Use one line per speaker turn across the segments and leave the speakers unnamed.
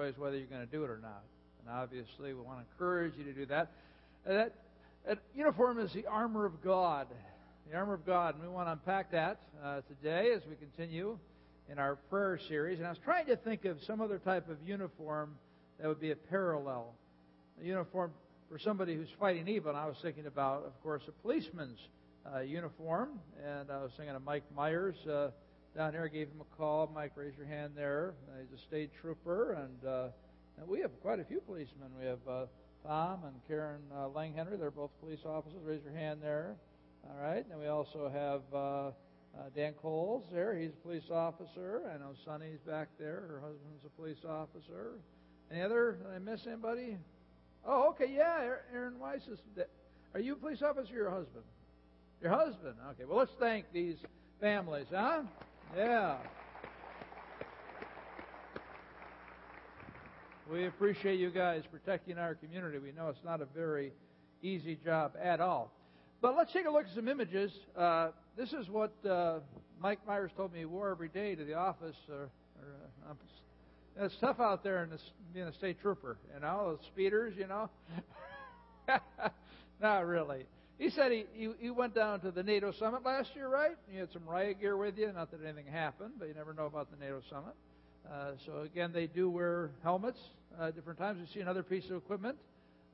choice whether you're going to do it or not. And obviously, we want to encourage you to do that. That, that uniform is the armor of God. The armor of God. And we want to unpack that uh, today as we continue in our prayer series. And I was trying to think of some other type of uniform that would be a parallel. A uniform for somebody who's fighting evil. And I was thinking about, of course, a policeman's uh, uniform. And I was thinking of Mike Myers. Uh, down here, I gave him a call. Mike, raise your hand there. He's a state trooper, and, uh, and we have quite a few policemen. We have uh, Tom and Karen uh, Langhenry. They're both police officers. Raise your hand there. All right. And we also have uh, uh, Dan Coles there. He's a police officer. I know Sonny's back there. Her husband's a police officer. Any other? Did I miss anybody? Oh, okay. Yeah, Aaron Weiss is. Are you a police officer or your husband? Your husband. Okay. Well, let's thank these families, huh? Yeah. We appreciate you guys protecting our community. We know it's not a very easy job at all. But let's take a look at some images. Uh, this is what uh, Mike Myers told me he wore every day to the office. Or, or, uh, it's tough out there in this, being a state trooper, you know, those speeders, you know. not really. He said he, he, he went down to the NATO summit last year, right? You had some riot gear with you. Not that anything happened, but you never know about the NATO summit. Uh, so again, they do wear helmets uh, different times. We see another piece of equipment.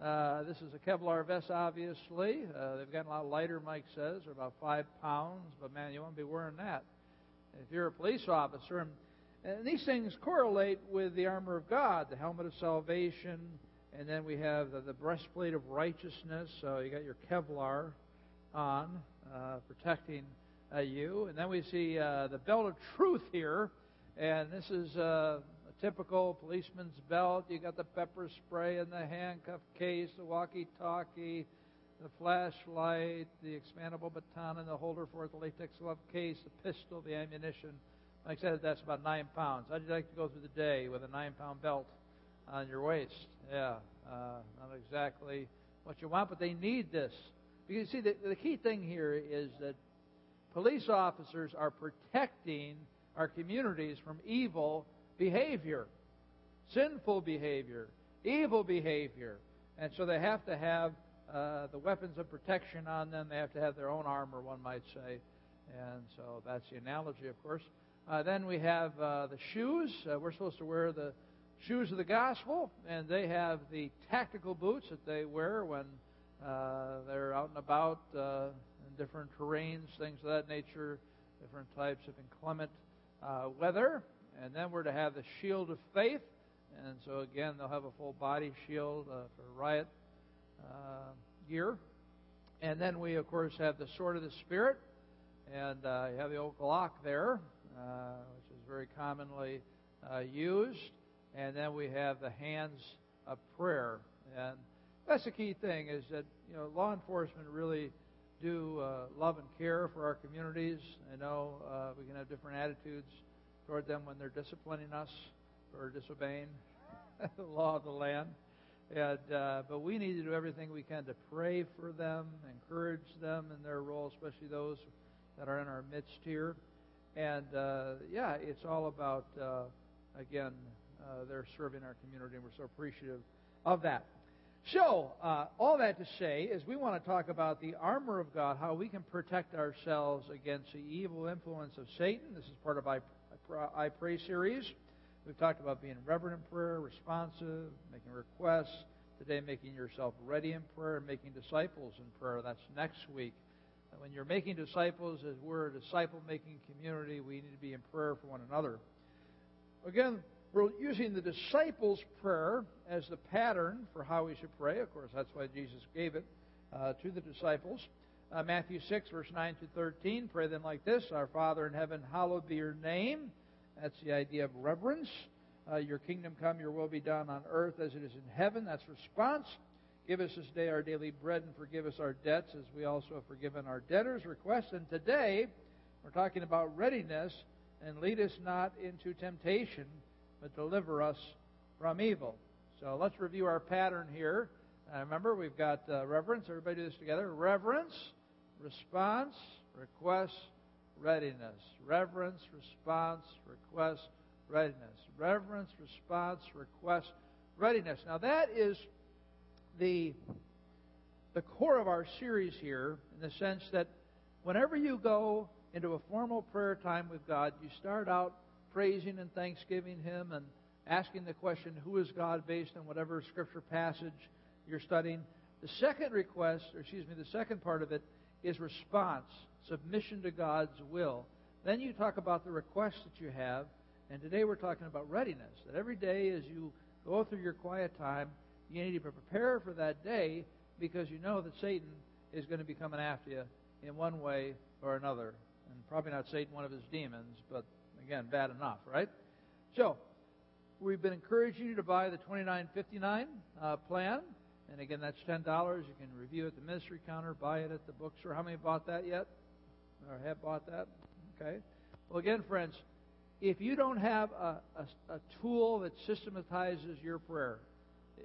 Uh, this is a Kevlar vest, obviously. Uh, they've gotten a lot lighter, Mike says. They're about five pounds, but man, you won't be wearing that. If you're a police officer, and, and these things correlate with the armor of God, the helmet of salvation, and then we have the, the breastplate of righteousness. So you got your Kevlar on, uh, protecting uh, you. And then we see uh, the belt of truth here. And this is uh, a typical policeman's belt. You got the pepper spray and the handcuff case, the walkie talkie, the flashlight, the expandable baton, and the holder for the latex glove case, the pistol, the ammunition. Like I said, that's about nine pounds. How'd you like to go through the day with a nine pound belt? On your waist. Yeah, uh, not exactly what you want, but they need this. Because you see, the, the key thing here is that police officers are protecting our communities from evil behavior, sinful behavior, evil behavior. And so they have to have uh, the weapons of protection on them. They have to have their own armor, one might say. And so that's the analogy, of course. Uh, then we have uh, the shoes. Uh, we're supposed to wear the shoes of the gospel, and they have the tactical boots that they wear when uh, they're out and about uh, in different terrains, things of that nature, different types of inclement uh, weather. And then we're to have the shield of faith, and so again they'll have a full body shield uh, for riot uh, gear. And then we, of course, have the sword of the Spirit, and uh, you have the old Glock there, which is very commonly used. And then we have the hands of prayer. And that's the key thing is that, you know, law enforcement really do uh, love and care for our communities. I know uh, we can have different attitudes toward them when they're disciplining us for disobeying the law of the land. And, uh, but we need to do everything we can to pray for them, encourage them in their role, especially those that are in our midst here. And uh, yeah, it's all about, uh, again, uh, they're serving our community, and we're so appreciative of that. So, uh, all that to say is we want to talk about the armor of God, how we can protect ourselves against the evil influence of Satan. This is part of I, I Pray series. We've talked about being reverent in prayer, responsive, making requests. Today, making yourself ready in prayer, making disciples in prayer. That's next week. When you're making disciples, as we're a disciple making community, we need to be in prayer for one another. Again, we're using the disciples' prayer as the pattern for how we should pray. Of course, that's why Jesus gave it uh, to the disciples. Uh, Matthew 6, verse 9 to 13. Pray then like this Our Father in heaven, hallowed be your name. That's the idea of reverence. Uh, your kingdom come, your will be done on earth as it is in heaven. That's response. Give us this day our daily bread and forgive us our debts as we also have forgiven our debtors' requests. And today, we're talking about readiness and lead us not into temptation but deliver us from evil. So let's review our pattern here. Uh, remember, we've got uh, reverence. Everybody do this together. Reverence, response, request, readiness. Reverence, response, request, readiness. Reverence, response, request, readiness. Now that is the the core of our series here in the sense that whenever you go into a formal prayer time with God, you start out praising and thanksgiving Him and asking the question, Who is God based on whatever scripture passage you're studying. The second request, or excuse me, the second part of it is response, submission to God's will. Then you talk about the requests that you have, and today we're talking about readiness. That every day as you go through your quiet time, you need to prepare for that day because you know that Satan is going to be coming after you in one way or another. And probably not Satan, one of his demons, but again, bad enough, right? So, we've been encouraging you to buy the 2959 uh, plan. And again, that's $10. You can review it at the ministry counter, buy it at the bookstore. How many bought that yet? Or have bought that? Okay. Well, again, friends, if you don't have a, a, a tool that systematizes your prayer,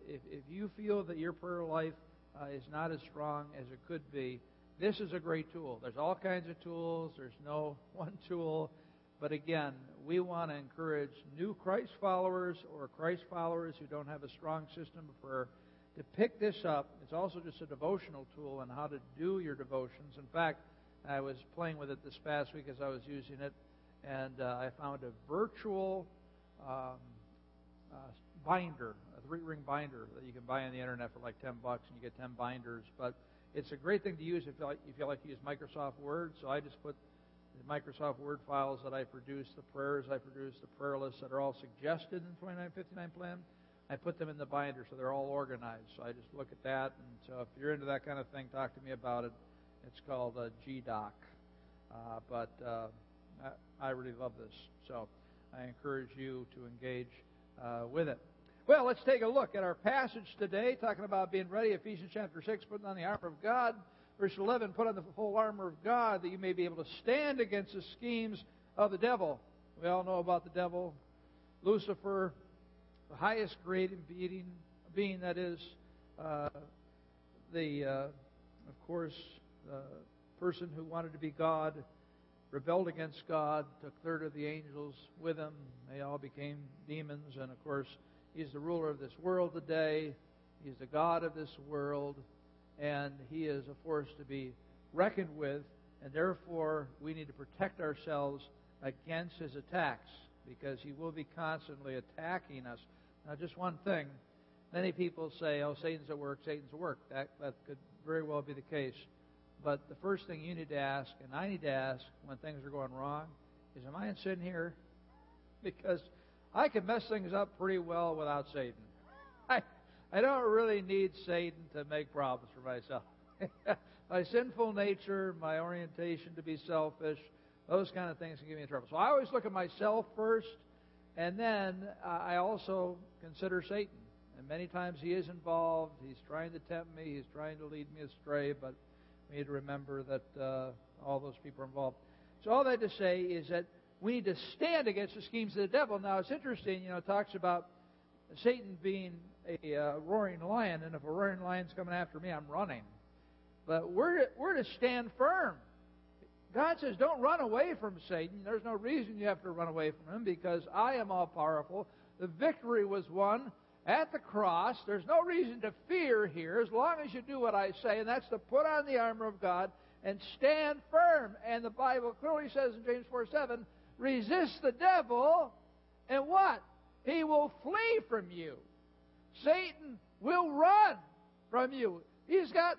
if, if you feel that your prayer life uh, is not as strong as it could be, this is a great tool. There's all kinds of tools. There's no one tool. But again, we want to encourage new Christ followers or Christ followers who don't have a strong system of prayer to pick this up. It's also just a devotional tool on how to do your devotions. In fact, I was playing with it this past week as I was using it, and uh, I found a virtual um, uh, binder, a three-ring binder that you can buy on the internet for like 10 bucks, and you get 10 binders. But it's a great thing to use if you like, if you like to use Microsoft Word. So I just put the Microsoft Word files that I produce, the prayers I produce, the prayer lists that are all suggested in the 2959 plan. I put them in the binder so they're all organized. So I just look at that. And so if you're into that kind of thing, talk to me about it. It's called uh, GDoc. Uh, but uh, I, I really love this. So I encourage you to engage uh, with it. Well, let's take a look at our passage today, talking about being ready. Ephesians chapter 6, putting on the armor of God. Verse 11, put on the full armor of God that you may be able to stand against the schemes of the devil. We all know about the devil, Lucifer, the highest grade being, being that is uh, the, uh, of course, the person who wanted to be God, rebelled against God, took third of the angels with him. They all became demons, and of course, he's the ruler of this world today. He's the God of this world, and he is a force to be reckoned with, and therefore we need to protect ourselves against his attacks because he will be constantly attacking us. Now, just one thing. Many people say, oh, Satan's at work, Satan's at work. That, that could very well be the case. But the first thing you need to ask, and I need to ask when things are going wrong, is, am I in sin here? Because I can mess things up pretty well without Satan. I, don't really need Satan to make problems for myself. my sinful nature, my orientation to be selfish, those kind of things can get me trouble. So I always look at myself first and then uh, I also consider Satan. And many times he is involved. He's trying to tempt me. He's trying to lead me astray. But we need to remember that uh, all those people are involved. So all that to say is that we need to stand against the schemes of the devil. Now it's interesting. You know, it talks about Satan being a uh, roaring lion, and if a roaring lion's coming after me, I'm running. But we're we're to stand firm. God says, don't run away from Satan. There's no reason you have to run away from him because I am all powerful. The victory was won at the cross. There's no reason to fear here as long as you do what I say, and that's to put on the armor of God and stand firm. And the Bible clearly says in James 4 7, resist the devil, and what? He will flee from you. Satan will run from you. He's got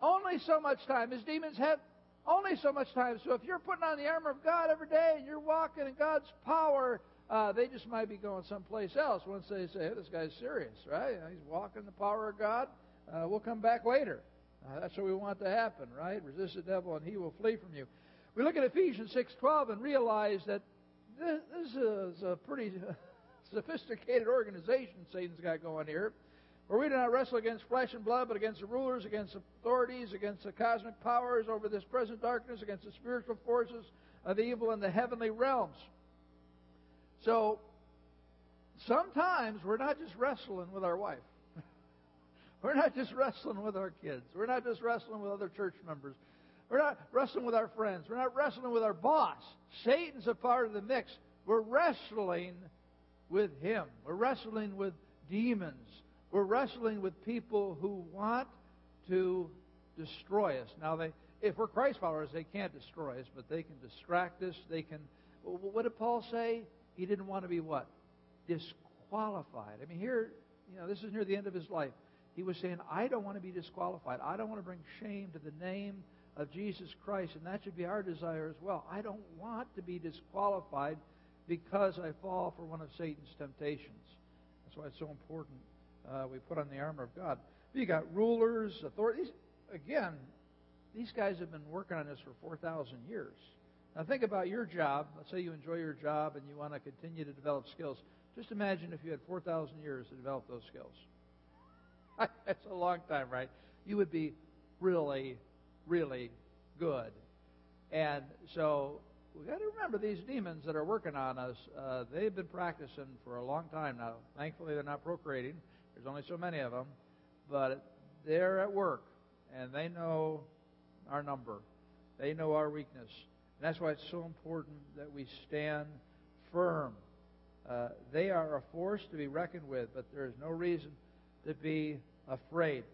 only so much time. His demons have only so much time. So if you're putting on the armor of God every day and you're walking in God's power, uh, they just might be going someplace else once they say, hey, this guy's serious, right? He's walking in the power of God. Uh, we'll come back later. Uh, that's what we want to happen, right? Resist the devil and he will flee from you. We look at Ephesians 6.12 and realize that this is a pretty sophisticated organization Satan's got going here. For we do not wrestle against flesh and blood, but against the rulers, against authorities, against the cosmic powers over this present darkness, against the spiritual forces of evil in the heavenly realms. So, sometimes we're not just wrestling with our wife. we're not just wrestling with our kids. We're not just wrestling with other church members. We're not wrestling with our friends. We're not wrestling with our boss. Satan's a part of the mix We're wrestling with Him. We're wrestling with demons. We're wrestling with people who want to destroy us. Now, they, if we're Christ followers, they can't destroy us, but they can distract us. They can. What did Paul say? He didn't want to be what? Disqualified. I mean, here, you know, this is near the end of his life. He was saying, I don't want to be disqualified. I don't want to bring shame to the name of Jesus Christ, and that should be our desire as well. I don't want to be disqualified because I fall for one of Satan's temptations. That's why it's so important uh, we put on the armor of God. You got rulers, authorities. Again, these guys have been working on this for 4,000 years. Now think about your job. Let's say you enjoy your job and you want to continue to develop skills. Just imagine if you had 4,000 years to develop those skills. That's a long time, right? You would be really, really good. And so we got to remember these demons that are working on us. Uh, they've been practicing for a long time now. Thankfully, they're not procreating. There's only so many of them, but they're at work, and they know our number. They know our weakness. And that's why it's so important that we stand firm. Uh, they are a force to be reckoned with, but there is no reason to be afraid.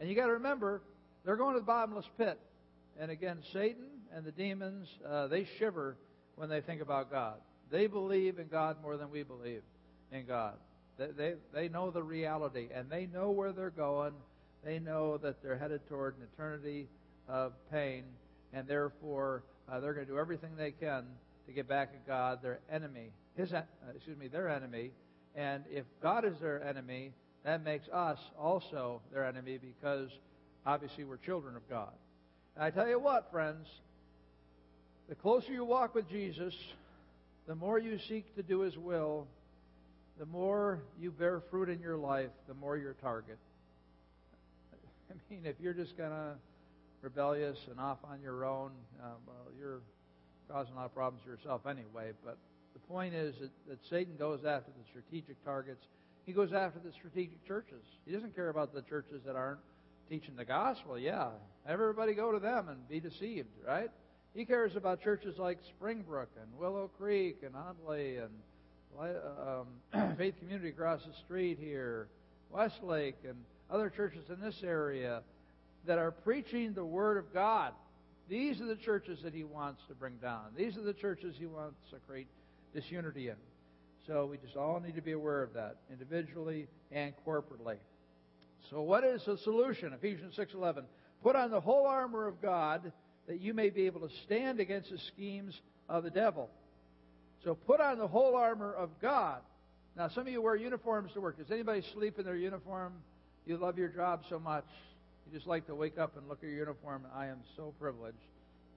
And you got to remember, they're going to the bottomless pit. And again, Satan and the demons, uh, they shiver when they think about God. They believe in God more than we believe in God. They, they, they know the reality, and they know where they're going. They know that they're headed toward an eternity of pain, and therefore uh, they're going to do everything they can to get back at God, their enemy, his uh, excuse me, their enemy. And if God is their enemy, that makes us also their enemy because obviously we're children of God. And I tell you what, friends, the closer you walk with Jesus, the more you seek to do His will, the more you bear fruit in your life, the more your target. I mean, if you're just kind of rebellious and off on your own, uh, well, you're causing a lot of problems yourself anyway. But the point is that, that Satan goes after the strategic targets. He goes after the strategic churches. He doesn't care about the churches that aren't teaching the gospel. Yeah, everybody go to them and be deceived, right? He cares about churches like Springbrook and Willow Creek and Huntley and um, Faith Community across the street here, Westlake, and other churches in this area that are preaching the Word of God. These are the churches that he wants to bring down. These are the churches he wants to create disunity in. So we just all need to be aware of that, individually and corporately. So what is the solution? Ephesians 6:11. Put on the whole armor of God that you may be able to stand against the schemes of the devil. So put on the whole armor of God. Now some of you wear uniforms to work. Does anybody sleep in their uniform? You love your job so much. You just like to wake up and look at your uniform. I am so privileged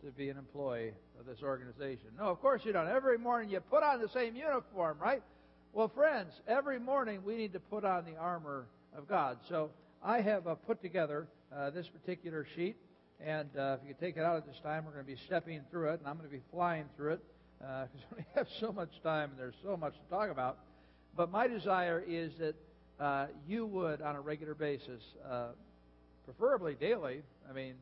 to be an employee of this organization. No, of course you don't. Every morning you put on the same uniform, right? Well, friends, every morning we need to put on the armor of God. So I have uh, put together uh, this particular sheet, and uh, if you take it out at this time, we're going to be stepping through it, and I'm going to be flying through it because we have so much time and there's so much to talk about. But my desire is that uh, you would, on a regular basis, uh, preferably daily. I mean,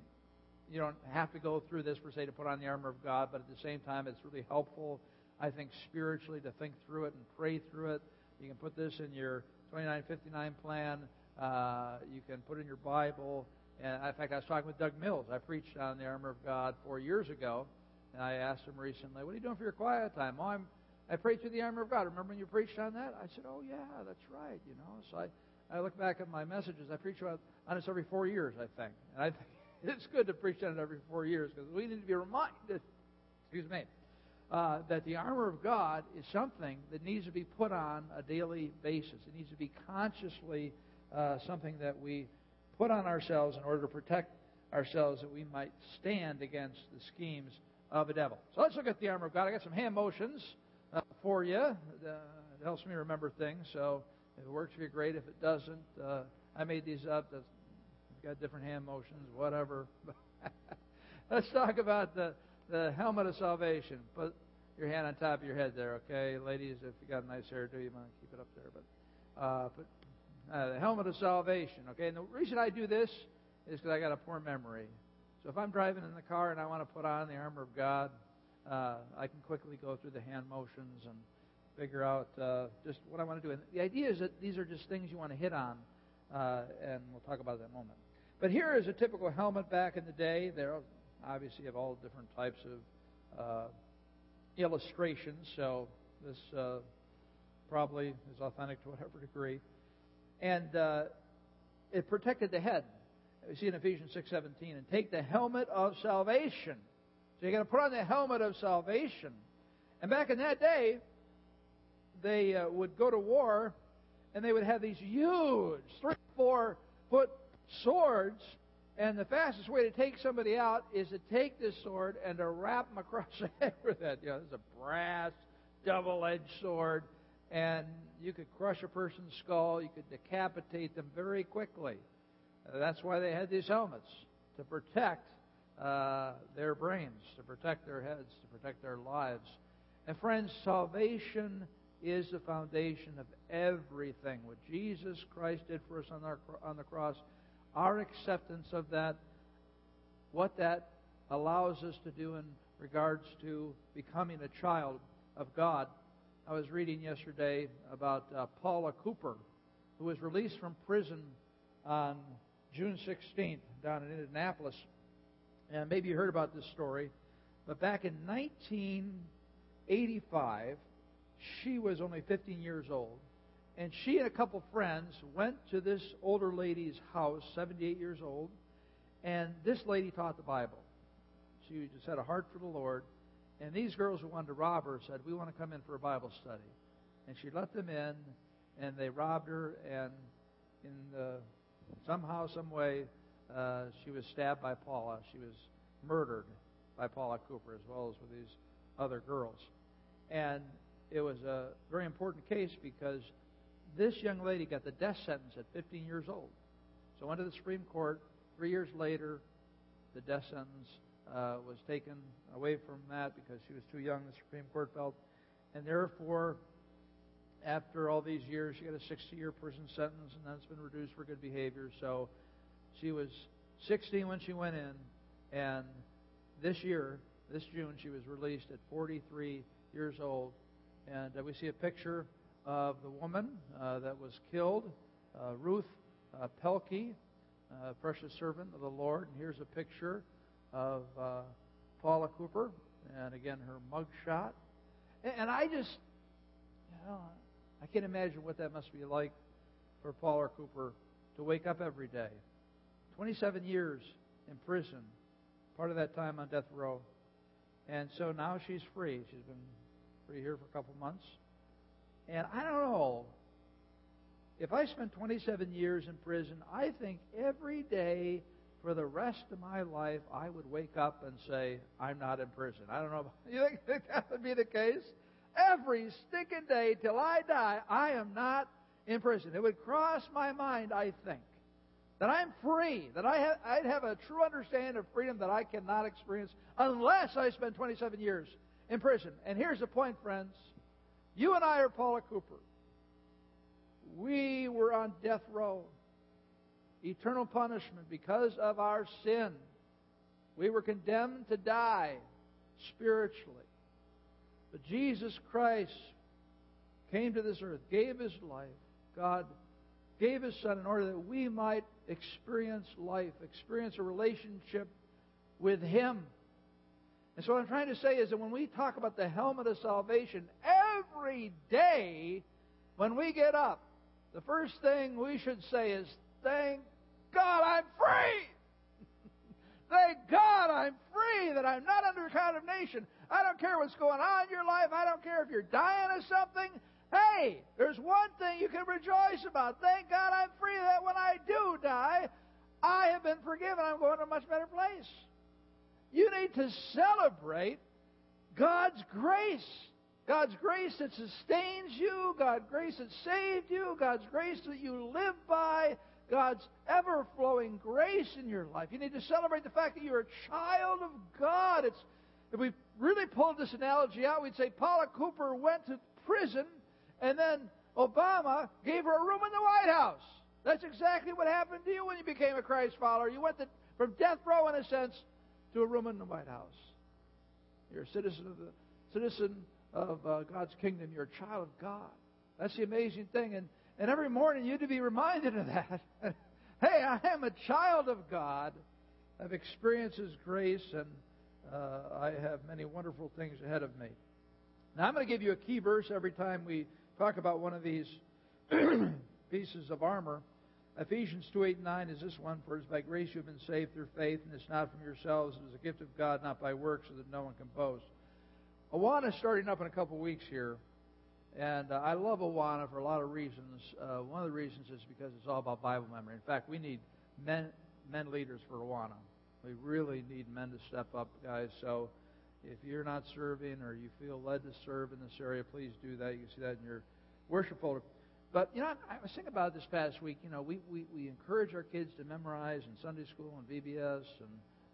you don't have to go through this per se to put on the armor of God, but at the same time, it's really helpful, I think, spiritually to think through it and pray through it. You can put this in your 2959 plan. Uh, you can put in your Bible. And in fact, I was talking with Doug Mills. I preached on the armor of God four years ago, and I asked him recently, "What are you doing for your quiet time?" Oh, I'm I prayed through the armor of God. Remember when you preached on that? I said, "Oh yeah, that's right." You know, so I I look back at my messages. I preach on this every four years, I think. And I think it's good to preach on it every four years because we need to be reminded, excuse me, uh, that the armor of God is something that needs to be put on a daily basis. It needs to be consciously uh, something that we put on ourselves in order to protect ourselves that we might stand against the schemes of the devil. So let's look at the armor of God. I got some hand motions uh, for you. Uh, it helps me remember things. So if it works for you, great. If it doesn't, uh, I made these up. That's, got different hand motions, whatever. Let's talk about the, the helmet of salvation. Put your hand on top of your head there, okay? Ladies, if you got a nice hairdo, you might keep it up there. But uh, put uh, the helmet of salvation, okay? And the reason I do this is because I got a poor memory. So if I'm driving in the car and I want to put on the armor of God, uh, I can quickly go through the hand motions and figure out uh, just what I want to do. And the idea is that these are just things you want to hit on, uh, and we'll talk about that in a moment. But here is a typical helmet back in the day. There obviously have all different types of uh, illustrations, so this uh, probably is authentic to whatever degree. And uh, it protected the head. We see in Ephesians 6:17, and take the helmet of salvation. So you're going to put on the helmet of salvation. And back in that day, they uh, would go to war, and they would have these huge three, four foot swords. And the fastest way to take somebody out is to take this sword and to wrap them across the head with it. You know, it's a brass, double-edged sword, and you could crush a person's skull. You could decapitate them very quickly. Uh, that's why they had these helmets to protect uh, their brains, to protect their heads, to protect their lives. And friends, salvation is the foundation of everything. What Jesus Christ did for us on, our, on the cross, our acceptance of that, what that allows us to do in regards to becoming a child of God. I was reading yesterday about uh, Paula Cooper, who was released from prison on June 16th down in Indianapolis. And maybe you heard about this story, but back in 1985, she was only 15 years old. And she and a couple friends went to this older lady's house, 78 years old, and this lady taught the Bible. She just had a heart for the Lord. And these girls who wanted to rob her said, We want to come in for a Bible study. And she let them in, and they robbed her, and in the, somehow, some way, uh, she was stabbed by Paula. She was murdered by Paula Cooper, as well as with these other girls. And it was a very important case because this young lady got the death sentence at 15 years old. So went to the Supreme Court. Three years later, the death sentence uh, was taken away from that because she was too young. The Supreme Court felt, and therefore, after all these years, she got a 60-year prison sentence, and then it's been reduced for good behavior. So she was 16 when she went in, and this year, this June, she was released at 43 years old and uh, we see a picture of the woman uh, that was killed, uh, Ruth uh, Pelke, uh, precious servant of the Lord. And here's a picture of uh, Paula Cooper, and again her mugshot. And, and I just, you know, I can't imagine what that must be like for Paula Cooper to wake up every day. 27 years in prison, part of that time on death row. And so now she's free. She's been free here for a couple months. And I don't know. If I spent 27 years in prison, I think every day for the rest of my life, I would wake up and say, I'm not in prison. I don't know. You think that would be the case? Every stinking day till I die, I am not in prison. It would cross my mind, I think, that I'm free, that I have, I'd have a true understanding of freedom that I cannot experience unless I spend 27 years in prison. And here's the point, friends. You and I are Paula Cooper. We were on death row, eternal punishment because of our sin. We were condemned to die spiritually. But Jesus Christ came to this earth, gave his life. God gave his Son in order that we might experience life, experience a relationship with him. And so what I'm trying to say is that when we talk about the helmet of salvation, every day when we get up, the first thing we should say is, Thank God I'm free! Thank God I'm free, that I'm not under condemnation. I don't care what's going on in your life. I don't care if you're dying of something. Hey, there's one thing you can rejoice about. Thank God I'm free that when I do die, I have been forgiven. I'm going to a much better place. You need to celebrate God's grace. God's grace that sustains you, God's grace that saved you, God's grace that you live by, God's ever flowing grace in your life. You need to celebrate the fact that you're a child of God. It's, if we really pulled this analogy out, we'd say Paula Cooper went to prison and then Obama gave her a room in the White House. That's exactly what happened to you when you became a Christ follower. You went to, from death row, in a sense, to a room in the White House. You're a citizen of the citizen of uh, God's kingdom. You're a child of God. That's the amazing thing. And, and every morning you to be reminded of that. hey, I am a child of God. I've experienced His grace, and uh, I have many wonderful things ahead of me. Now, I'm going to give you a key verse every time we talk about one of these pieces of armor. Ephesians 2 8 and 9 is this one, for it is by grace you have been saved through faith, and it's not from yourselves, it is a gift of God, not by works, so that no one can boast. Awana is starting up in a couple of weeks here, and uh, I love Awana for a lot of reasons. Uh, one of the reasons is because it's all about Bible memory. In fact, we need men, men leaders for Awana. We really need men to step up, guys. So if you're not serving or you feel led to serve in this area, please do that. You can see that in your worship folder. But you know, I was thinking about this past week. You know, we, we, we encourage our kids to memorize in Sunday school and VBS and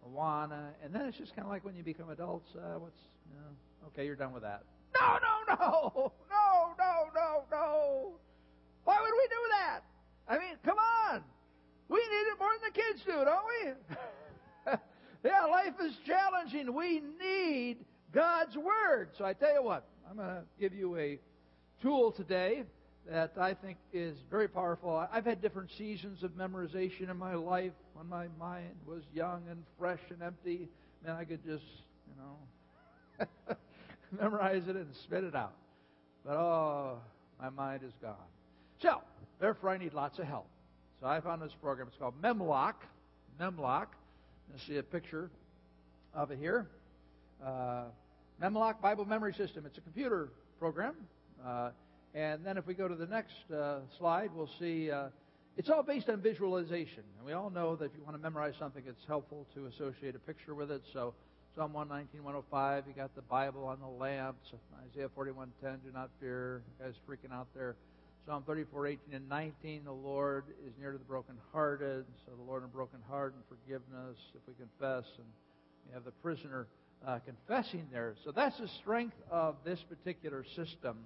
Awana, and then it's just kind of like when you become adults. Uh, what's you know, okay? You're done with that. No, no, no, no, no, no, no. Why would we do that? I mean, come on. We need it more than the kids do, don't we? yeah, life is challenging. We need God's Word. So I tell you what, I'm going to give you a tool today that I think is very powerful. I've had different seasons of memorization in my life when my mind was young and fresh and empty. Man, I could just, you know, memorize it and spit it out. But oh, my mind is gone. So, therefore, I need lots of help. So I found this program. It's called Memlok. Memlok. You see a picture of it here. Uh, Memlok Bible Memory System. It's a computer program. Uh, and then if we go to the next uh, slide, we'll see uh, it's all based on visualization. And we all know that if you want to memorize something, it's helpful to associate a picture with it. So Psalm 119, 105, you got the Bible on the lamps. Isaiah 41:10, do not fear. You guys freaking out there. Psalm 34:18 and 19, the Lord is near to the brokenhearted. So the Lord in broken heart and forgiveness, if we confess, and you have the prisoner uh, confessing there. So that's the strength of this particular system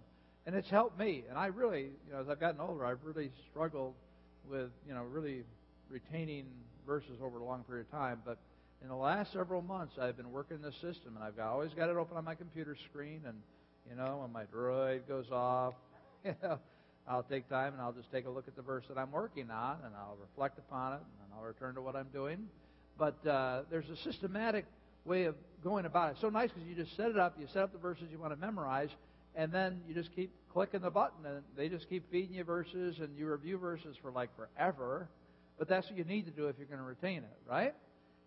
and it's helped me. And I really, you know, as I've gotten older, I've really struggled with, you know, really retaining verses over a long period of time. But in the last several months, I've been working this system, and I've always got it open on my computer screen. And you know, when my droid goes off, you know, I'll take time and I'll just take a look at the verse that I'm working on, and I'll reflect upon it, and I'll return to what I'm doing. But uh, there's a systematic way of going about it. so nice because you just set it up, you set up the verses you want to memorize, and then you just keep clicking the button, and they just keep feeding you verses, and you review verses for like forever. But that's what you need to do if you're going to retain it, right?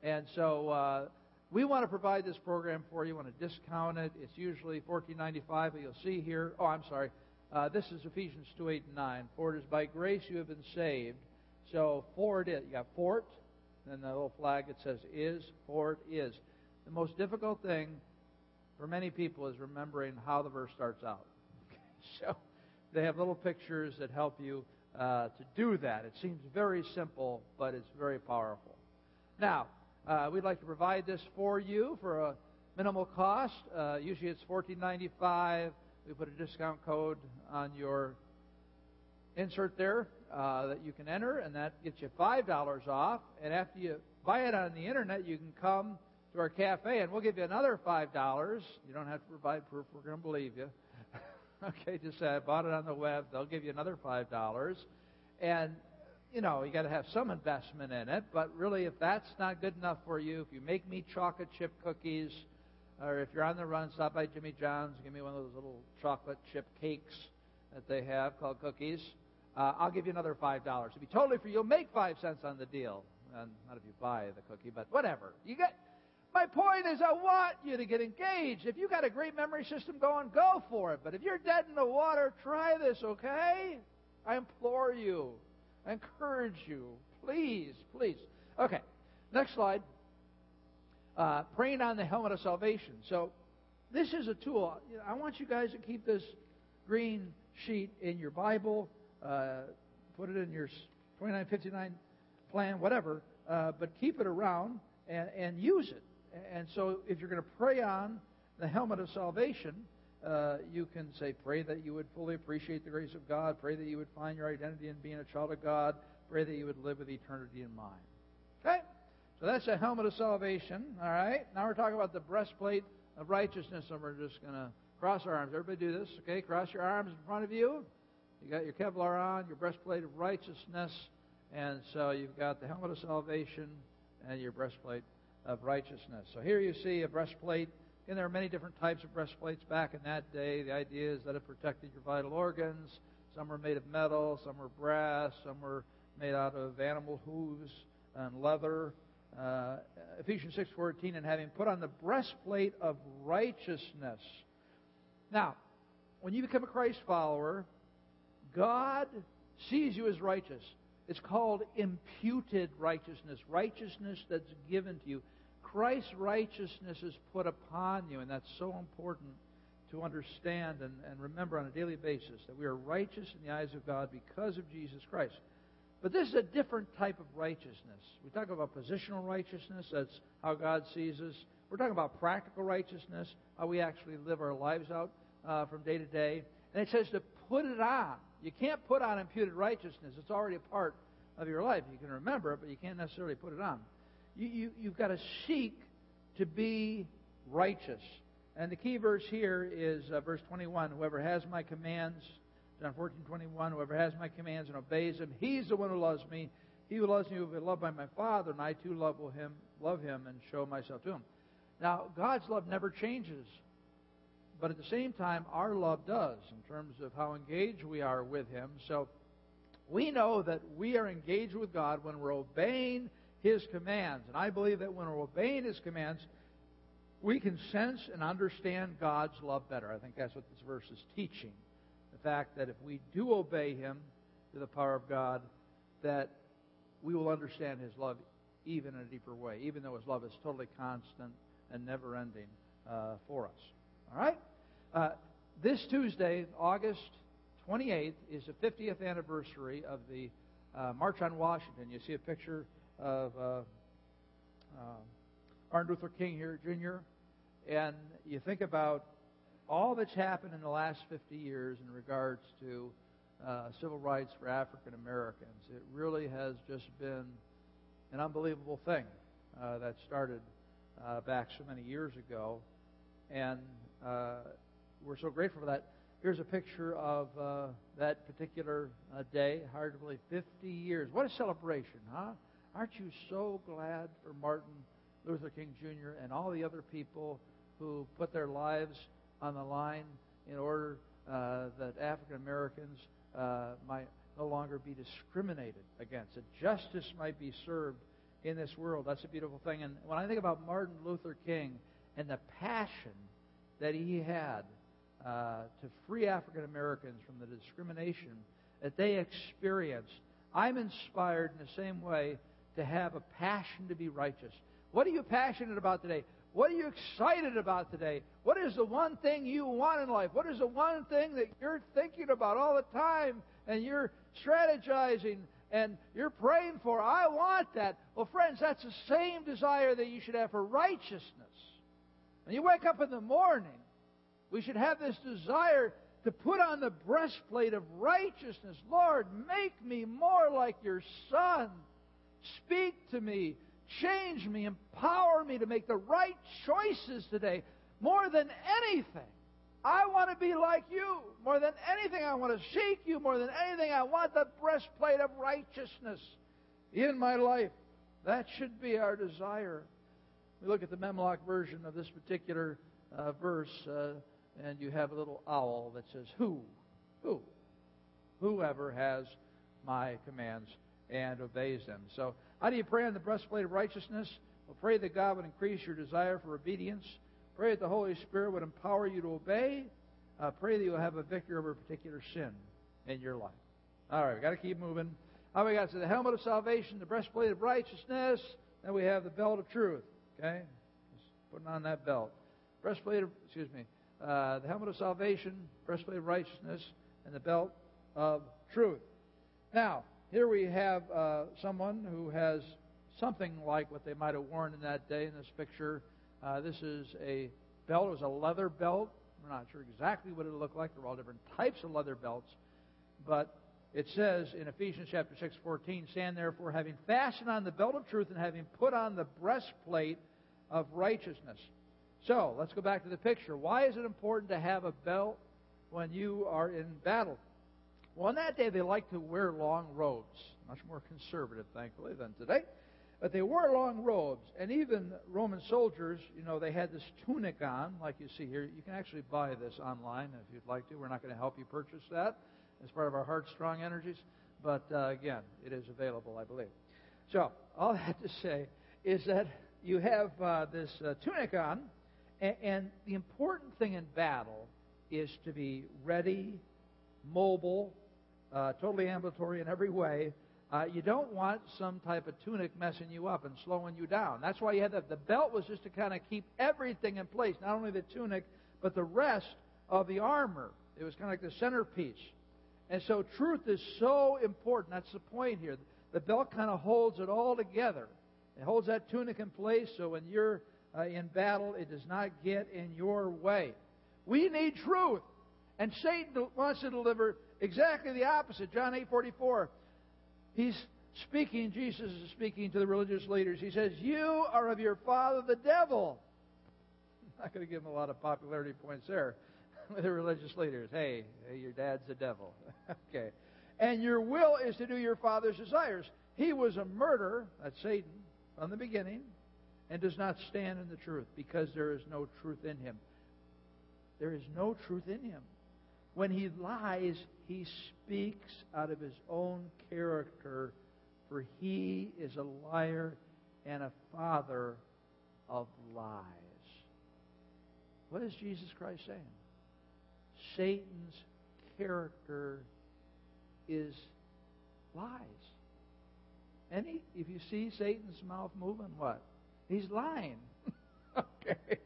And so uh, we want to provide this program for you. We want to discount it? It's usually $14.95, but you'll see here. Oh, I'm sorry. Uh, this is Ephesians 2, 8, and 9. For it is by grace you have been saved. So for it is. You got for it, then the little flag that says is, for it is. The most difficult thing for many people is remembering how the verse starts out. so they have little pictures that help you uh, to do that. It seems very simple, but it's very powerful. Now, uh, we'd like to provide this for you for a minimal cost. Uh, usually it's $14.95. We put a discount code on your insert there uh, that you can enter, and that gets you $5 off. And after you buy it on the internet, you can come to our cafe, and we'll give you another five dollars. You don't have to provide proof; we're going to believe you. okay, just say I bought it on the web. They'll give you another five dollars, and you know you got to have some investment in it. But really, if that's not good enough for you, if you make me chocolate chip cookies, or if you're on the run, stop by Jimmy John's, give me one of those little chocolate chip cakes that they have called cookies. Uh, I'll give you another five dollars. If be totally free, you'll make five cents on the deal. And not if you buy the cookie, but whatever. You get my point is, I want you to get engaged. If you got a great memory system going, go for it. But if you're dead in the water, try this, okay? I implore you. I encourage you. Please, please. Okay, next slide. Uh, praying on the helmet of salvation. So, this is a tool. I want you guys to keep this green sheet in your Bible, uh, put it in your 2959 plan, whatever, uh, but keep it around and, and use it. And so, if you're going to pray on the helmet of salvation, uh, you can say, Pray that you would fully appreciate the grace of God. Pray that you would find your identity in being a child of God. Pray that you would live with eternity in mind. Okay? So that's the helmet of salvation. All right? Now we're talking about the breastplate of righteousness, and we're just going to Cross our arms. Everybody do this, okay? Cross your arms in front of you. You got your Kevlar on, your breastplate of righteousness, and so you've got the helmet of salvation and your breastplate of righteousness. So here you see a breastplate, and there are many different types of breastplates back in that day. The idea is that it protected your vital organs. Some were made of metal, some were brass, some were made out of animal hooves and leather. Uh, Ephesians 6:14, and having put on the breastplate of righteousness. Now, when you become a Christ follower, God sees you as righteous. It's called imputed righteousness, righteousness that's given to you. Christ's righteousness is put upon you, and that's so important to understand and, and remember on a daily basis that we are righteous in the eyes of God because of Jesus Christ. But this is a different type of righteousness. We talk about positional righteousness, that's how God sees us. We're talking about practical righteousness, how we actually live our lives out uh, from day to day. And it says to put it on. You can't put on imputed righteousness. It's already a part of your life. You can remember it, but you can't necessarily put it on. You, you, you've got to seek to be righteous. And the key verse here is uh, verse 21. Whoever has my commands, John 14, 21, whoever has my commands and obeys them, he's the one who loves me. He who loves me will be loved by my Father, and I too love him, love him and show myself to him. Now, God's love never changes. But at the same time, our love does in terms of how engaged we are with Him. So we know that we are engaged with God when we're obeying His commands. And I believe that when we're obeying His commands, we can sense and understand God's love better. I think that's what this verse is teaching. The fact that if we do obey Him to the power of God, that we will understand His love even in a deeper way, even though His love is totally constant and never ending uh, for us. All right? Uh, this Tuesday, August 28th, is the 50th anniversary of the uh, March on Washington. You see a picture of uh, uh, Martin Luther King here, Jr., and you think about all that's happened in the last 50 years in regards to uh, civil rights for African Americans. It really has just been an unbelievable thing uh, that started uh, back so many years ago. And uh, we're so grateful for that. Here's a picture of uh, that particular day. Hard to believe, 50 years. What a celebration, huh? Aren't you so glad for Martin Luther King Jr. and all the other people who put their lives on the line in order uh, that African Americans uh, might no longer be discriminated against, that justice might be served in this world. That's a beautiful thing. And when I think about Martin Luther King and the passion that he had uh, to free African Americans from the discrimination that they experienced, I'm inspired in the same way to have a passion to be righteous. What are you passionate about today? What are you excited about today? What is the one thing you want in life? What is the one thing that you're thinking about all the time and you're strategizing and you're praying for? I want that. Well, friends, that's the same desire that you should have for righteousness. When you wake up in the morning, we should have this desire to put on the breastplate of righteousness. Lord, make me more like your Son. Speak to me. Change me. Empower me to make the right choices today. More than anything, I want to be like you. More than anything, I want to seek you. More than anything, I want the breastplate of righteousness in my life. That should be our desire. We look at the Memlok version of this particular uh, verse, uh, and you have a little owl that says, Who? Who? Whoever has my commands and obeys them. So, how do you pray on the breastplate of righteousness? Well, pray that God would increase your desire for obedience. Pray that the Holy Spirit would empower you to obey. Uh, pray that you'll have a victory over a particular sin in your life. All right, we've got to keep moving. How we got to the helmet of salvation, the breastplate of righteousness, then we have the belt of truth. Okay? Just putting on that belt. Breastplate of, excuse me, uh, the helmet of salvation, breastplate of righteousness, and the belt of truth. Now, here we have uh, someone who has something like what they might have worn in that day in this picture. Uh, this is a belt. It was a leather belt. We're not sure exactly what it looked like. There are all different types of leather belts. But it says in Ephesians chapter 6, 14, Stand therefore, having fastened on the belt of truth and having put on the breastplate of righteousness. So let's go back to the picture. Why is it important to have a belt when you are in battle? Well, on that day, they liked to wear long robes. Much more conservative, thankfully, than today. But they wore long robes. And even Roman soldiers, you know, they had this tunic on, like you see here. You can actually buy this online if you'd like to. We're not going to help you purchase that as part of our Heart Strong Energies. But uh, again, it is available, I believe. So, all I that to say is that you have uh, this uh, tunic on, and, and the important thing in battle is to be ready, mobile, uh, totally ambulatory in every way. Uh, you don't want some type of tunic messing you up and slowing you down. That's why you had that. The belt was just to kind of keep everything in place, not only the tunic, but the rest of the armor. It was kind of like the centerpiece. And so truth is so important. That's the point here. The belt kind of holds it all together. It holds that tunic in place so when you're uh, in battle, it does not get in your way. We need truth. And Satan wants to deliver exactly the opposite. John 8:44. He's speaking, Jesus is speaking to the religious leaders. He says, "You are of your father the devil." I'm not going to give him a lot of popularity points there with the religious leaders. Hey, hey your dad's the devil. okay. And your will is to do your father's desires. He was a murderer, that's Satan, from the beginning, and does not stand in the truth because there is no truth in him. There is no truth in him. When he lies, he speaks out of his own character, for he is a liar and a father of lies. What is Jesus Christ saying? Satan's character is lies. And he, if you see Satan's mouth moving, what? He's lying. okay.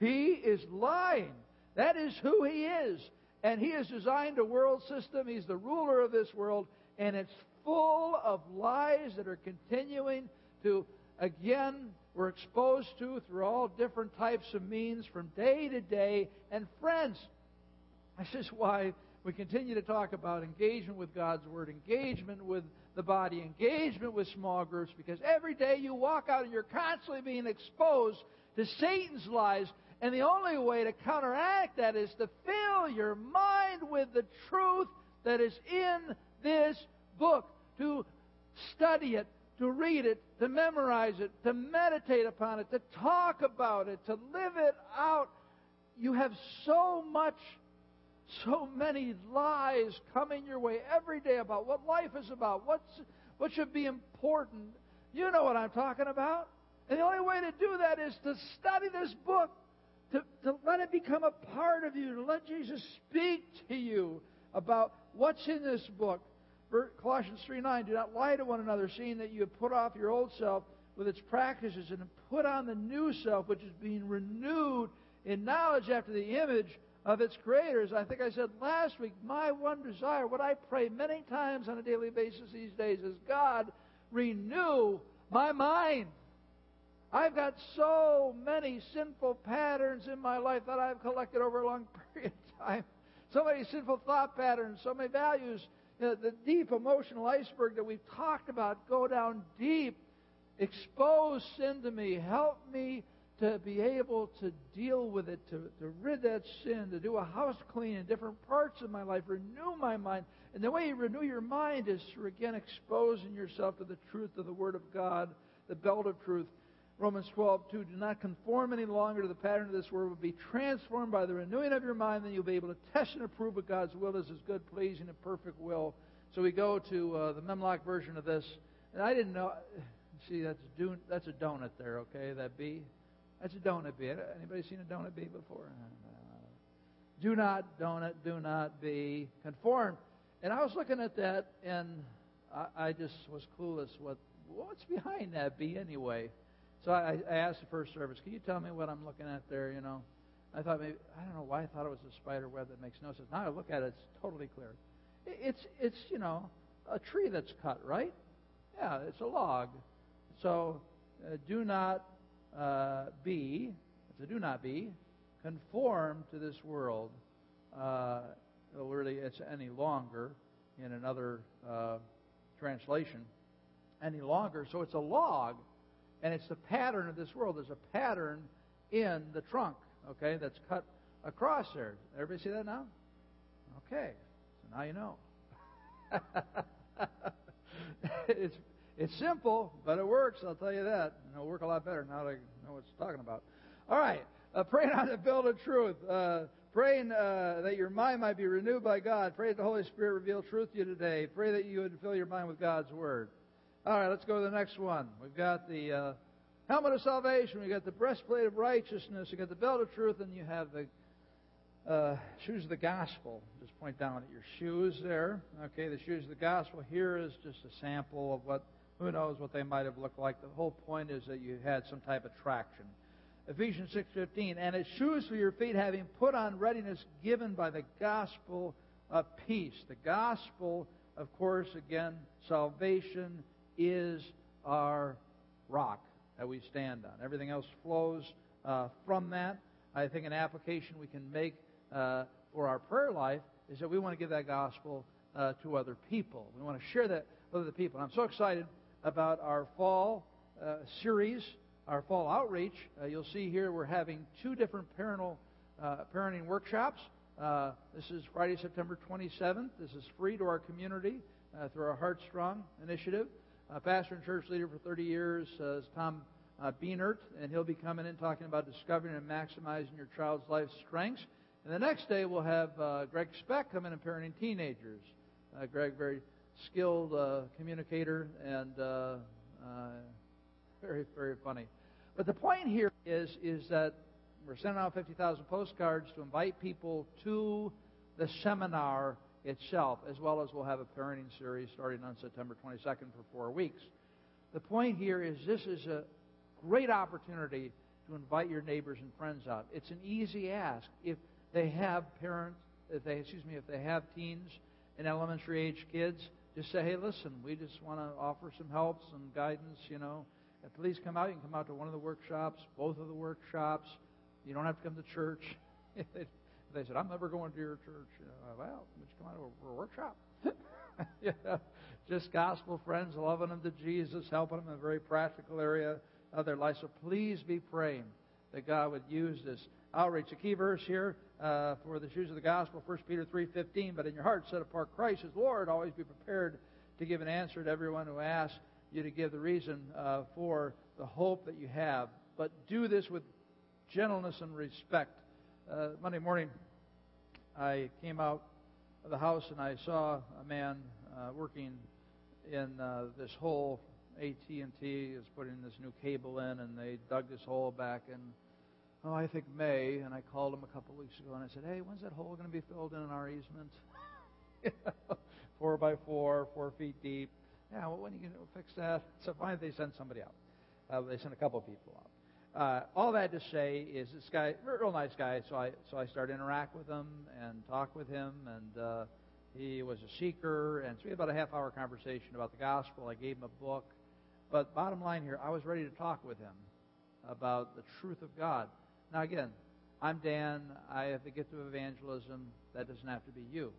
He is lying. That is who he is. And he has designed a world system. He's the ruler of this world. And it's full of lies that are continuing to, again, we're exposed to through all different types of means from day to day. And friends, this is why we continue to talk about engagement with God's Word, engagement with the body, engagement with small groups, because every day you walk out and you're constantly being exposed to Satan's lies, and the only way to counteract that is to fill your mind with the truth that is in this book, to study it, to read it, to memorize it, to meditate upon it, to talk about it, to live it out. You have so much so many lies coming your way every day about what life is about, what's, what should be important. You know what I'm talking about. And the only way to do that is to study this book, to, to let it become a part of you, to let Jesus speak to you about what's in this book. Colossians 3 9, do not lie to one another, seeing that you have put off your old self with its practices and put on the new self, which is being renewed in knowledge after the image of its creators. I think I said last week, my one desire, what I pray many times on a daily basis these days is God, renew my mind. I've got so many sinful patterns in my life that I've collected over a long period of time. So many sinful thought patterns, so many values. You know, the deep emotional iceberg that we've talked about, go down deep. Expose sin to me. Help me to be able to deal with it, to, to rid that sin, to do a house clean in different parts of my life, renew my mind. And the way you renew your mind is through, again, exposing yourself to the truth of the Word of God, the belt of truth. Romans 12, 2, do not conform any longer to the pattern of this world, but be transformed by the renewing of your mind, then you'll be able to test and approve what God's will is, his good, pleasing, and perfect will. So we go to uh, the Memlok version of this. And I didn't know. See, that's, do, that's a donut there, okay? That B. That's a donut bee. Anybody seen a donut bee before? Do not, donut, do not be conformed. And I was looking at that, and I, I just was clueless. What what's behind that bee anyway? So I, I asked the first service, "Can you tell me what I'm looking at there?" You know, I thought maybe I don't know why I thought it was a spider web that makes no sense. Now I look at it, it's totally clear. It's it's you know a tree that's cut, right? Yeah, it's a log. So uh, do not uh, be, it's a do not be, conform to this world. Uh, really, it's any longer in another uh, translation. Any longer. So it's a log, and it's the pattern of this world. There's a pattern in the trunk, okay, that's cut across there. Everybody see that now? Okay, so now you know. it's it's simple, but it works. I'll tell you that. And it'll work a lot better now that I know what it's talking about. All right, uh, praying on the belt of truth. Uh, praying uh, that your mind might be renewed by God. Pray that the Holy Spirit reveal truth to you today. Pray that you would fill your mind with God's Word. All right, let's go to the next one. We've got the uh, helmet of salvation. We've got the breastplate of righteousness. We've got the belt of truth, and you have the uh, shoes of the gospel. Just point down at your shoes there. Okay, the shoes of the gospel. Here is just a sample of what, who knows what they might have looked like. The whole point is that you had some type of traction. Ephesians 6:15, and as shoes for your feet, having put on readiness given by the gospel of peace. The gospel, of course, again, salvation is our rock that we stand on. Everything else flows uh, from that. I think an application we can make uh, for our prayer life is that we want to give that gospel uh, to other people. We want to share that with other people. And I'm so excited about our fall uh, series, our fall outreach. Uh, you'll see here we're having two different parental uh, parenting workshops. This is Friday, September 27th. This is free to our community through our Heart Strong initiative. pastor and church leader for 30 years is Tom uh, Beanert, and he'll be coming in talking about discovering and maximizing your child's life strengths. And the next day we'll have uh, Greg Speck come in and parenting teenagers. Uh, Greg, very skilled uh, communicator and uh, uh, very, very funny. But the point here is is that we're sending out 50,000 postcards to invite people to the seminar itself, as well as we'll have a parenting series starting on September 22nd for four weeks. The point here is this is a great opportunity to invite your neighbors and friends out. It's an easy ask. If they have parents, if they, excuse me, if they have teens and elementary age kids, just say, hey, listen, we just want to offer some help, some guidance, you know. Please come out. You can come out to one of the workshops, both of the workshops. You don't have to come to church. they, said, I'm never going to your church, you know, well, would you come out to a, workshop? just gospel friends, loving them to Jesus, helping them in a very practical area of their life. So please be praying that God would use this outreach. A key verse here uh, for the shoes of the gospel, 1 Peter 3.15, but in your heart set apart Christ as Lord. Always be prepared to give an answer to everyone who asks you to give the reason uh, for the hope that you have. But do this with gentleness and respect. Uh, Monday morning, I came out of the house and I saw a man uh, working in uh, this hole AT&T is putting this new cable in, and they dug this hole back in, oh, I think May. And I called them a couple weeks ago, and I said, hey, when's that hole going to be filled in in our easement? four by four, four feet deep. Yeah, well, when are you going to fix that? So finally, they sent somebody out. Uh, they sent a couple people out. Uh, all that to say is this guy, real nice guy. So I so I started interact with him and talk with him, and uh, he was a seeker. And so we had about a half hour conversation about the gospel. I gave him a book. But bottom line here, I was ready to talk with him about the truth of God. Now, again, I'm Dan. I have the gift of evangelism. That doesn't have to be you.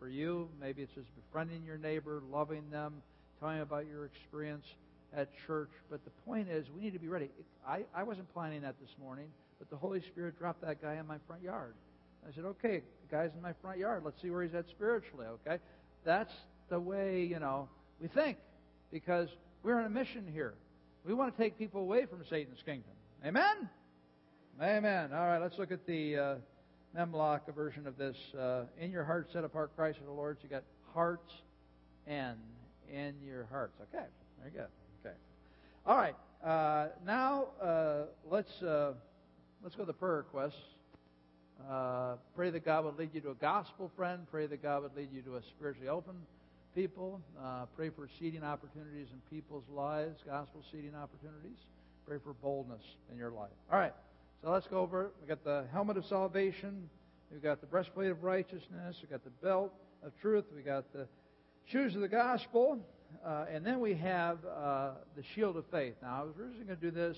For you, maybe it's just befriending your neighbor, loving them, telling them about your experience at church. But the point is, we need to be ready. I, I wasn't planning that this morning, but the Holy Spirit dropped that guy in my front yard. I said, okay, the guy's in my front yard. Let's see where he's at spiritually, okay? That's the way, you know, we think. Because we're on a mission here. We want to take people away from Satan's kingdom. Amen? Amen. All right, let's look at the uh, Memlok version of this. Uh, in your heart, set apart Christ for the Lord. So you got hearts and in your hearts. Okay, very good. All right. Uh, now uh, let's uh, let's go to the prayer requests. Uh, pray that God would lead you to a gospel friend. Pray that God would lead you to a spiritually open people. Uh, pray for seeding opportunities in people's lives, gospel seeding opportunities. Pray for boldness in your life. All right, so let's go over it. We've got the helmet of salvation. We've got the breastplate of righteousness. We've got the belt of truth. We've got the shoes of the gospel. Uh, and then we have uh, the shield of faith. Now, I was originally going to do this,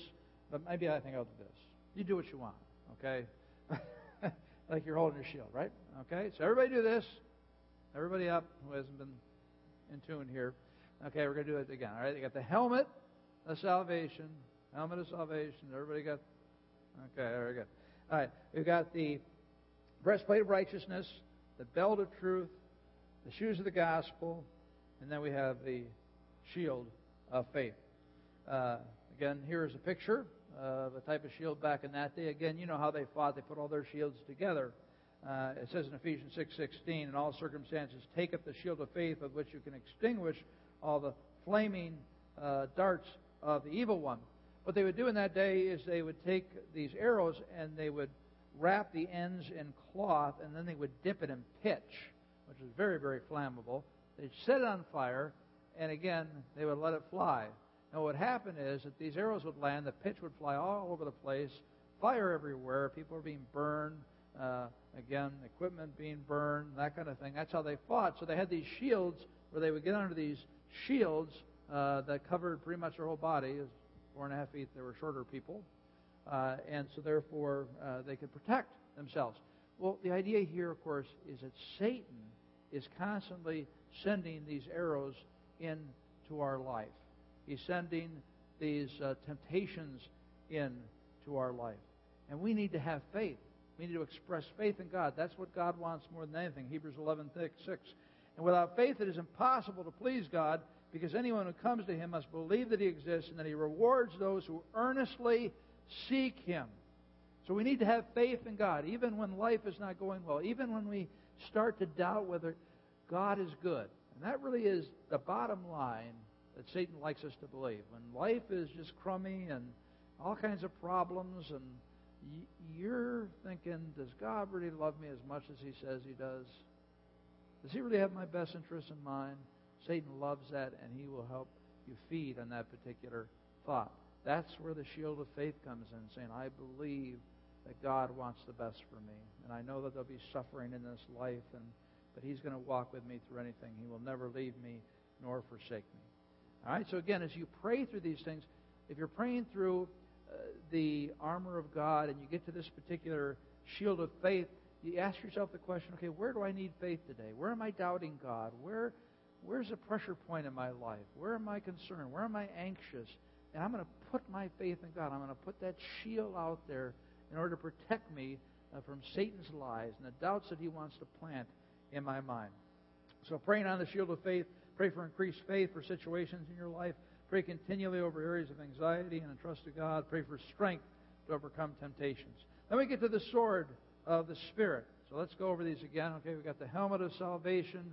but maybe I think I'll do this. You do what you want, okay? like you're holding your shield, right? Okay, so everybody do this. Everybody up who hasn't been in tune here. Okay, we're going to do it again. All right, you got the helmet of salvation. Helmet of salvation. Everybody got Okay, very good. All right, we've got the breastplate of righteousness, the belt of truth, the shoes of the gospel, and then we have the shield of faith. Uh, again, here is a picture of a type of shield back in that day. Again, you know how they fought; they put all their shields together. Uh, it says in Ephesians 6:16, "In all circumstances, take up the shield of faith with which you can extinguish all the flaming uh, darts of the evil one." What they would do in that day is they would take these arrows and they would wrap the ends in cloth and then they would dip it in pitch, which is very, very flammable. They'd set it on fire and again they would let it fly. Now what would happen is that these arrows would land, the pitch would fly all over the place, fire everywhere, people were being burned, uh, again, equipment being burned, that kind of thing. That's how they fought. So they had these shields where they would get under these shields uh, that covered pretty much their whole body four and a half feet. They were shorter people. Uh, and so therefore uh, they could protect themselves. Well, the idea here, of course, is that Satan is constantly sending these arrows into our life. He's sending these uh, temptations into our life. And we need to have faith. We need to express faith in God. That's what God wants more than anything. Hebrews 11, 6. And without faith, it is impossible to please God because anyone who comes to him must believe that he exists and that he rewards those who earnestly seek him. So we need to have faith in God, even when life is not going well, even when we start to doubt whether God is good. And that really is the bottom line that Satan likes us to believe. When life is just crummy and all kinds of problems, and you're thinking, does God really love me as much as he says he does? Does he really have my best interest in mind? Satan loves that, and he will help you feed on that particular thought. That's where the shield of faith comes in, saying, I believe that God wants the best for me. And I know that there'll be suffering in this life, and, but He's going to walk with me through anything. He will never leave me nor forsake me. All right, so again, as you pray through these things, if you're praying through uh, the armor of God and you get to this particular shield of faith, you ask yourself the question okay, where do I need faith today? Where am I doubting God? Where where's the pressure point in my life? Where am I concerned? Where am I anxious? And I'm going to put my faith in God. I'm going to put that shield out there in order to protect me uh, from Satan's lies and the doubts that he wants to plant in my mind. So, praying on the shield of faith, pray for increased faith for situations in your life. Pray continually over areas of anxiety and entrust to God. Pray for strength to overcome temptations. Then we get to the sword of the Spirit. So let's go over these again. Okay, we've got the helmet of salvation,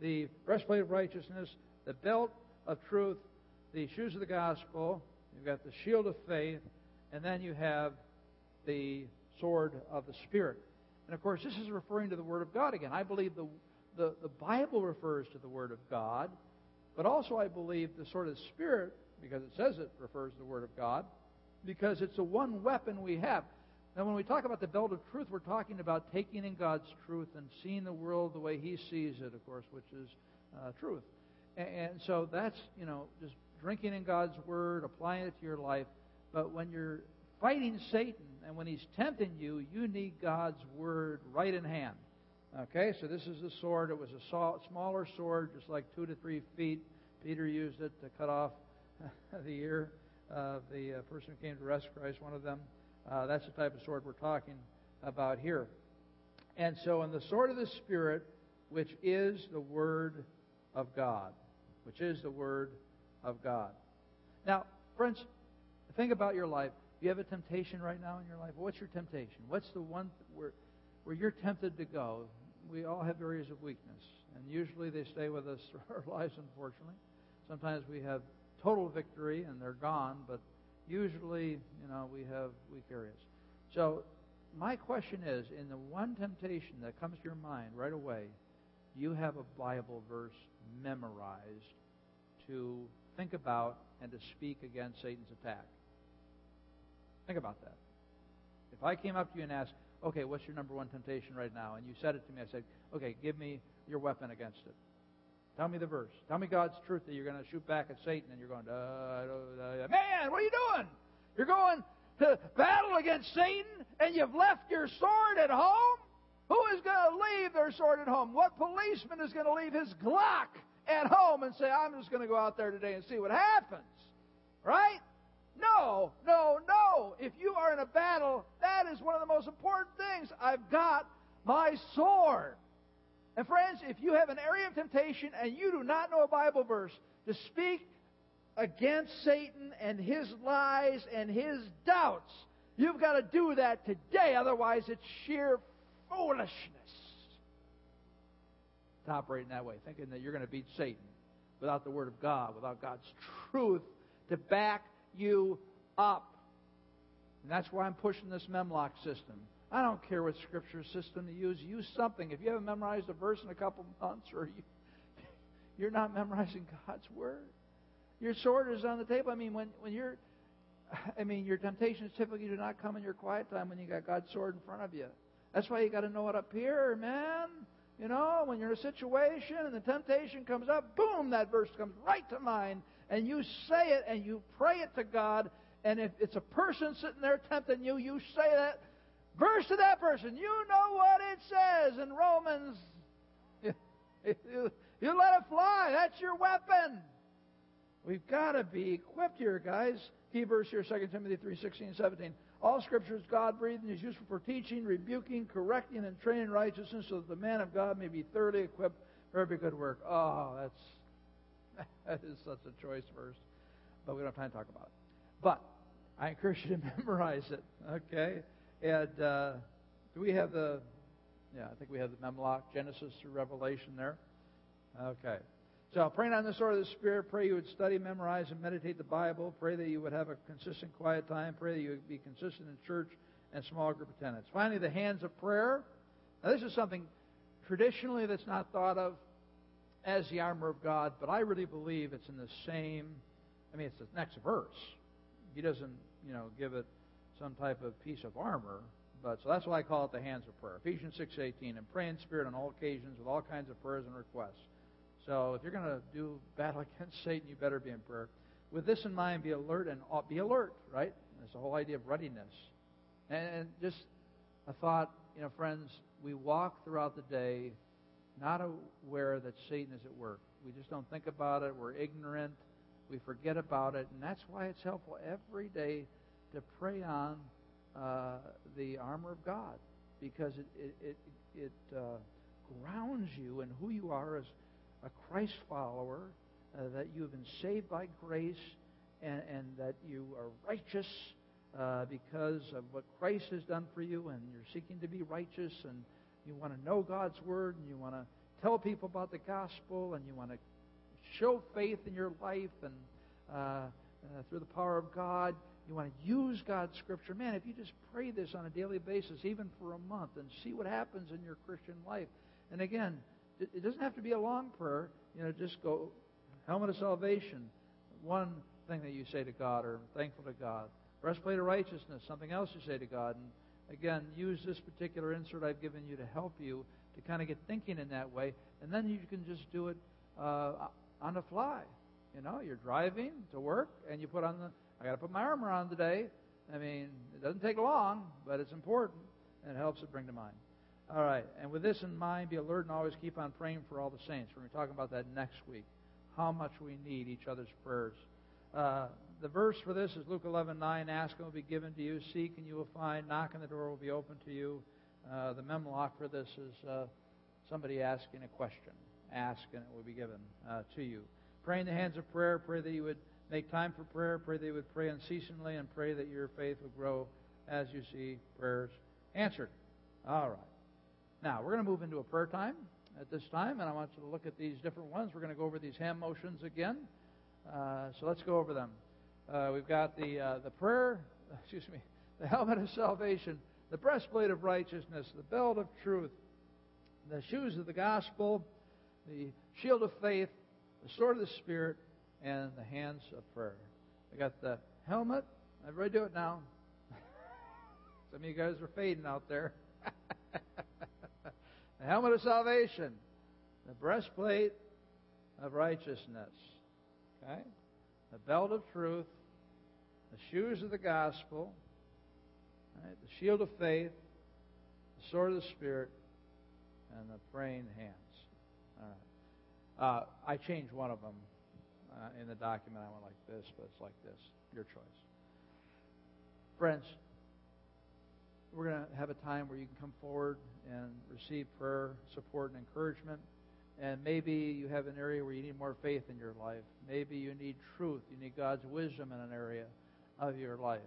the breastplate of righteousness, the belt of truth, the shoes of the gospel, you've got the shield of faith, and then you have the sword of the Spirit. And of course, this is referring to the Word of God again. I believe the, the, the Bible refers to the Word of God, but also I believe the sword of the Spirit, because it says it refers to the Word of God, because it's the one weapon we have. Now, when we talk about the belt of truth, we're talking about taking in God's truth and seeing the world the way He sees it, of course, which is uh, truth. And, and so that's, you know, just drinking in God's Word, applying it to your life. But when you're fighting Satan and when he's tempting you, you need God's Word right in hand. Okay, so this is the sword. It was a smaller sword, just like two to three feet. Peter used it to cut off the ear of the uh, person who came to rescue Christ, one of them. Uh, that's the type of sword we're talking about here. And so, in the sword of the Spirit, which is the Word of God, which is the Word of God. Now, friends, think about your life. You have a temptation right now in your life? What's your temptation? What's the one where, where you're tempted to go? We all have areas of weakness, and usually they stay with us through our lives, unfortunately. Sometimes we have total victory and they're gone, but usually, you know, we have weak areas. So, my question is in the one temptation that comes to your mind right away, do you have a Bible verse memorized to think about and to speak against Satan's attack? Think about that. If I came up to you and asked, okay, what's your number one temptation right now? And you said it to me, I said, okay, give me your weapon against it. Tell me the verse. Tell me God's truth that you're going to shoot back at Satan and you're going, uh, man, what are you doing? You're going to battle against Satan and you've left your sword at home? Who is going to leave their sword at home? What policeman is going to leave his Glock at home and say, I'm just going to go out there today and see what happens? Right? No, no, no. If you are in a battle, that is one of the most important things. I've got my sword. And friends, if you have an area of temptation and you do not know a Bible verse to speak against Satan and his lies and his doubts, you've got to do that today. Otherwise, it's sheer foolishness to operate in that way, thinking that you're going to beat Satan without the Word of God, without God's truth to back you up. And that's why I'm pushing this Memlok system. I don't care what scripture system you use. Use something. If you haven't memorized a verse in a couple months, or you, you're not memorizing God's word, your sword is on the table. I mean, when when you're, I mean, your temptations typically do not come in your quiet time when you got God's sword in front of you. That's why you got to know it up here, man. You know, when you're in a situation and the temptation comes up, boom, that verse comes right to mind, and you say it and you pray it to God. And if it's a person sitting there tempting you, you say that verse to that person. You know what it says in Romans. You, you let it fly. That's your weapon. We've got to be equipped here, guys. Key verse here, 2 Timothy 3 16 and 17. All scripture is God breathed and is useful for teaching, rebuking, correcting, and training righteousness so that the man of God may be thoroughly equipped for every good work. Oh, that's that is such a choice verse. But we don't have time to talk about it. But I encourage you to memorize it. Okay? And uh, do we have the? Yeah, I think we have the Memlok Genesis through Revelation there. Okay. So praying on the sword of the Spirit, pray you would study, memorize, and meditate the Bible. Pray that you would have a consistent quiet time. Pray that you would be consistent in church and small group attendance. Finally, the hands of prayer. Now, this is something traditionally that's not thought of as the armor of God, but I really believe it's in the same. I mean, it's the next verse. He doesn't, you know, give it some type of piece of armor. But so that's why I call it the hands of prayer. Ephesians six eighteen, and pray in spirit on all occasions with all kinds of prayers and requests. So if you're going to do battle against Satan, you better be in prayer. With this in mind, be alert and uh, be alert, right? That's the whole idea of readiness. And just a thought, you know, friends, we walk throughout the day not aware that Satan is at work. We just don't think about it. We're ignorant. We forget about it. And that's why it's helpful every day to pray on uh, the armor of God because it, it, it, it uh, grounds you in who you are as a Christ follower, uh, that you have been saved by grace, and, and that you are righteous uh, because of what Christ has done for you, and you're seeking to be righteous, and you want to know God's Word, and you want to tell people about the gospel, and you want to show faith in your life, and uh, uh, through the power of God, you want to use God's Scripture. Man, if you just pray this on a daily basis, even for a month, and see what happens in your Christian life. And again, it doesn't have to be a long prayer. You know, just go, helmet of salvation, one thing that you say to God or thankful to God. Breastplate of righteousness, something else you say to God. And again, use this particular insert I've given you to help you to kind of get thinking in that way. And then you can just do it uh, on the fly. You know, you're driving to work and you put on the, I got to put my armor on today. I mean, it doesn't take long, but it's important and it helps it bring to mind. All right. And with this in mind, be alert and always keep on praying for all the saints. We're going to be talking about that next week. How much we need each other's prayers. Uh, the verse for this is Luke 11:9. Ask and it will be given to you. Seek and you will find. Knock and the door will be open to you. Uh, the memlok for this is uh, somebody asking a question. Ask and it will be given uh, to you. Pray in the hands of prayer. Pray that you would make time for prayer. Pray that you would pray unceasingly and pray that your faith would grow as you see prayers answered. All right. Now, we're going to move into a prayer time at this time, and I want you to look at these different ones. We're going to go over these hand motions again. Uh, so let's go over them. Uh, we've got the, uh, the prayer, excuse me, the helmet of salvation, the breastplate of righteousness, the belt of truth, the shoes of the gospel, the shield of faith, the sword of the Spirit, and the hands of prayer. We got the helmet. Everybody do it now. Some of you guys are fading out there. the helmet of salvation, the breastplate of righteousness, okay, the belt of truth, the shoes of the gospel, right, the shield of faith, the sword of the Spirit, and the praying hands. All right. Uh, I changed one of them uh, in the document. I went like this, but it's like this. Your choice. Friends, we're going to have a time where you can come forward and receive prayer, support, and encouragement. And maybe you have an area where you need more faith in your life. Maybe you need truth. You need God's wisdom in an area of your life.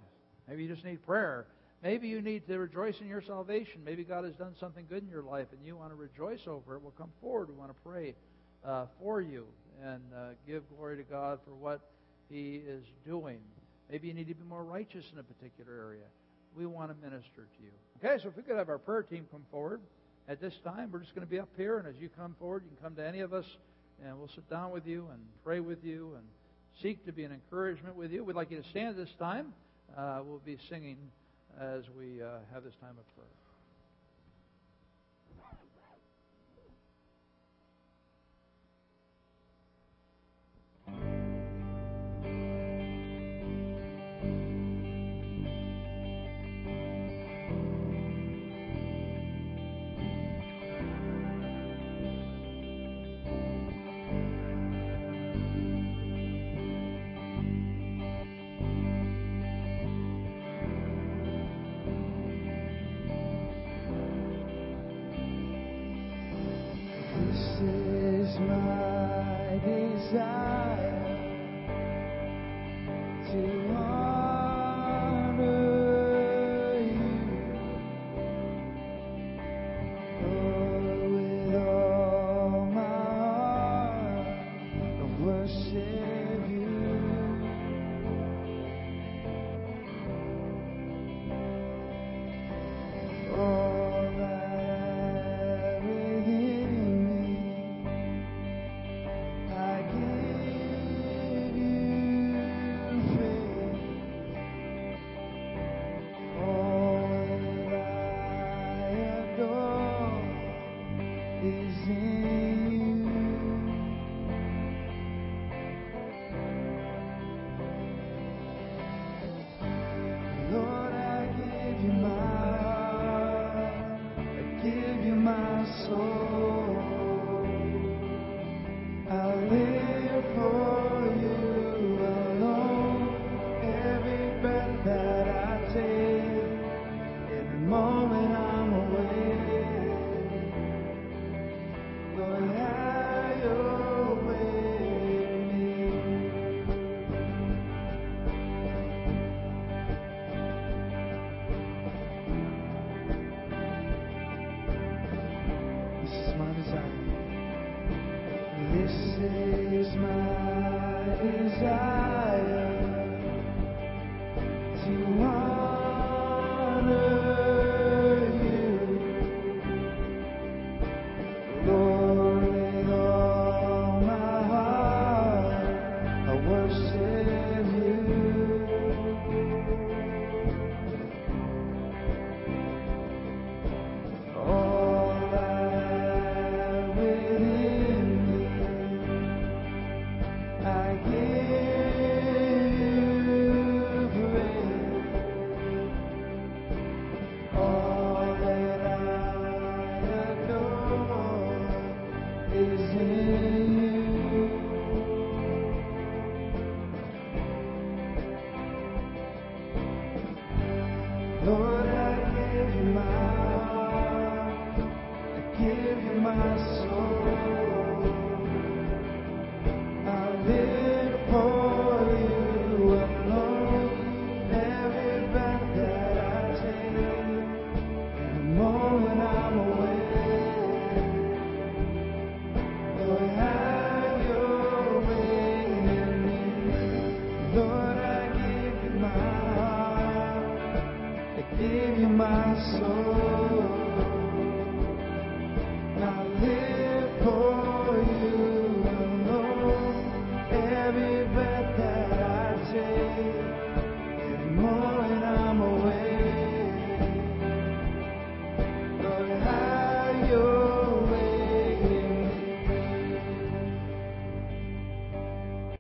Maybe you just need prayer. Maybe you need to rejoice in your salvation. Maybe God has done something good in your life and you want to rejoice over it. We'll come forward. We want to pray uh, for you and uh, give glory to God for what He is doing. Maybe you need to be more righteous in a particular area. We want to minister to you. Okay, so if we could have our prayer team come forward at this time, we're just going to be up here, and as you come forward, you can come to any of us, and we'll sit down with you and pray with you and seek to be an encouragement with you. We'd like you to stand this time. Uh, we'll be singing as we uh, have this time of prayer.
Give